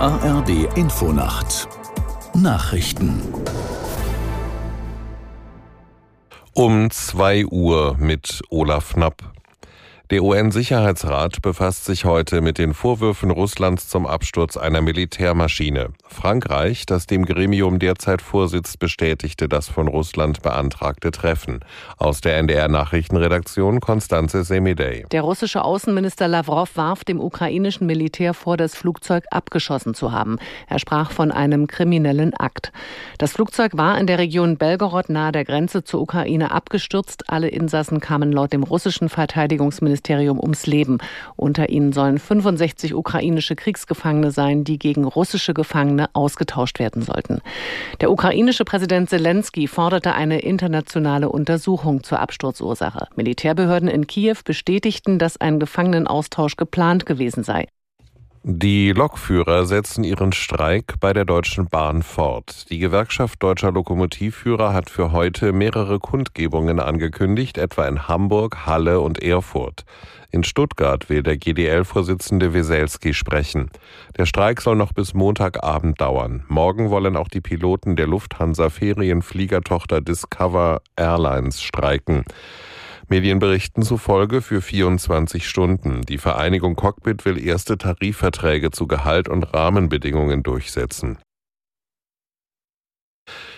ARD Infonacht Nachrichten Um 2 Uhr mit Olaf Knapp. Der UN-Sicherheitsrat befasst sich heute mit den Vorwürfen Russlands zum Absturz einer Militärmaschine. Frankreich, das dem Gremium derzeit vorsitzt, bestätigte das von Russland beantragte Treffen. Aus der NDR-Nachrichtenredaktion Konstanze Semidey. Der russische Außenminister Lavrov warf dem ukrainischen Militär vor, das Flugzeug abgeschossen zu haben. Er sprach von einem kriminellen Akt. Das Flugzeug war in der Region Belgorod nahe der Grenze zur Ukraine abgestürzt. Alle Insassen kamen laut dem russischen Verteidigungsministerium Innenministerium ums Leben. Unter ihnen sollen 65 ukrainische Kriegsgefangene sein, die gegen russische Gefangene ausgetauscht werden sollten. Der ukrainische Präsident Zelensky forderte eine internationale Untersuchung zur Absturzursache. Militärbehörden in Kiew bestätigten, dass ein Gefangenenaustausch geplant gewesen sei. Die Lokführer setzen ihren Streik bei der Deutschen Bahn fort. Die Gewerkschaft deutscher Lokomotivführer hat für heute mehrere Kundgebungen angekündigt, etwa in Hamburg, Halle und Erfurt. In Stuttgart will der GDL-Vorsitzende Weselski sprechen. Der Streik soll noch bis Montagabend dauern. Morgen wollen auch die Piloten der Lufthansa Ferienfliegertochter Discover Airlines streiken. Medienberichten zufolge für 24 Stunden. Die Vereinigung Cockpit will erste Tarifverträge zu Gehalt und Rahmenbedingungen durchsetzen.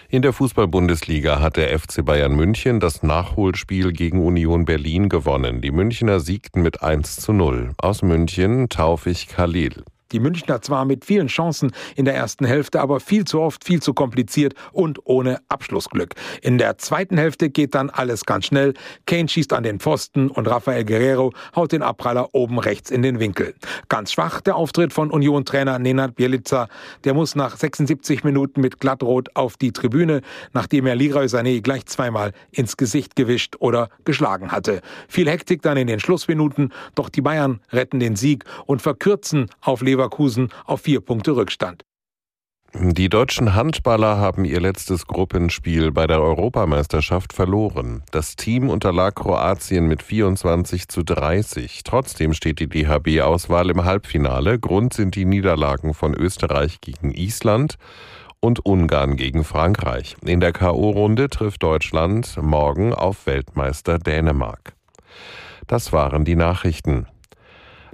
In der Fußball-Bundesliga hat der FC Bayern München das Nachholspiel gegen Union Berlin gewonnen. Die Münchner siegten mit 1 zu 0. Aus München Taufich Khalil. Die Münchner zwar mit vielen Chancen in der ersten Hälfte, aber viel zu oft, viel zu kompliziert und ohne Abschlussglück. In der zweiten Hälfte geht dann alles ganz schnell. Kane schießt an den Pfosten und Rafael Guerrero haut den Abpraller oben rechts in den Winkel. Ganz schwach der Auftritt von Union-Trainer Nenad Bielica. Der muss nach 76 Minuten mit Glattrot auf die Tribüne, nachdem er Leroy Sané gleich zweimal ins Gesicht gewischt oder geschlagen hatte. Viel Hektik dann in den Schlussminuten, doch die Bayern retten den Sieg und verkürzen auf Leverkusen Leverkusen auf vier Punkte Rückstand. Die deutschen Handballer haben ihr letztes Gruppenspiel bei der Europameisterschaft verloren. Das Team unterlag Kroatien mit 24 zu 30. Trotzdem steht die DHB-Auswahl im Halbfinale. Grund sind die Niederlagen von Österreich gegen Island und Ungarn gegen Frankreich. In der KO-Runde trifft Deutschland morgen auf Weltmeister Dänemark. Das waren die Nachrichten.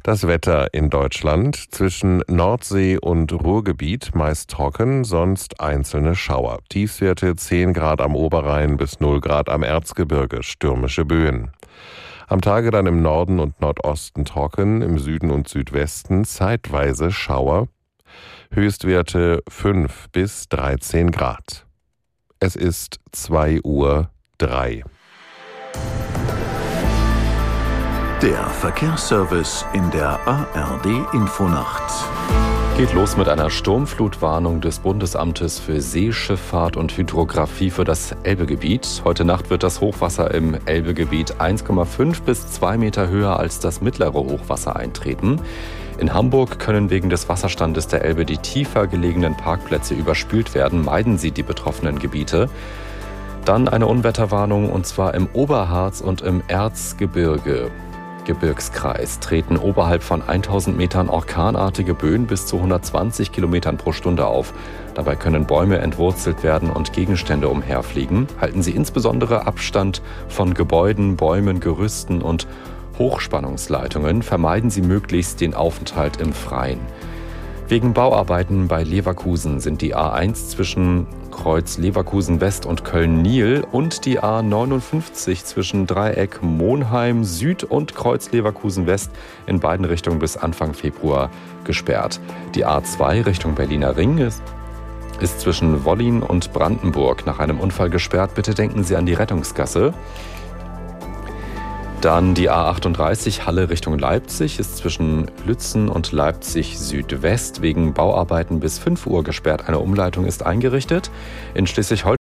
Das Wetter in Deutschland zwischen Nordsee und Ruhrgebiet meist trocken, sonst einzelne Schauer. Tiefswerte 10 Grad am Oberrhein bis 0 Grad am Erzgebirge, stürmische Böen. Am Tage dann im Norden und Nordosten trocken, im Süden und Südwesten zeitweise Schauer. Höchstwerte 5 bis 13 Grad. Es ist 2 Uhr 3. Der Verkehrsservice in der ARD Infonacht. Geht los mit einer Sturmflutwarnung des Bundesamtes für Seeschifffahrt und Hydrographie für das Elbegebiet. Heute Nacht wird das Hochwasser im Elbegebiet 1,5 bis 2 Meter höher als das mittlere Hochwasser eintreten. In Hamburg können wegen des Wasserstandes der Elbe die tiefer gelegenen Parkplätze überspült werden. Meiden Sie die betroffenen Gebiete. Dann eine Unwetterwarnung und zwar im Oberharz und im Erzgebirge. Gebirgskreis treten oberhalb von 1000 Metern orkanartige Böen bis zu 120 Kilometern pro Stunde auf. Dabei können Bäume entwurzelt werden und Gegenstände umherfliegen. Halten Sie insbesondere Abstand von Gebäuden, Bäumen, Gerüsten und Hochspannungsleitungen. Vermeiden Sie möglichst den Aufenthalt im Freien. Wegen Bauarbeiten bei Leverkusen sind die A1 zwischen Kreuz Leverkusen West und Köln-Nil und die A59 zwischen Dreieck Monheim Süd und Kreuz Leverkusen West in beiden Richtungen bis Anfang Februar gesperrt. Die A2 Richtung Berliner Ring ist, ist zwischen Wollin und Brandenburg nach einem Unfall gesperrt. Bitte denken Sie an die Rettungsgasse. Dann die A38 Halle Richtung Leipzig ist zwischen Lützen und Leipzig Südwest wegen Bauarbeiten bis 5 Uhr gesperrt. Eine Umleitung ist eingerichtet. In Schleswig-Holstein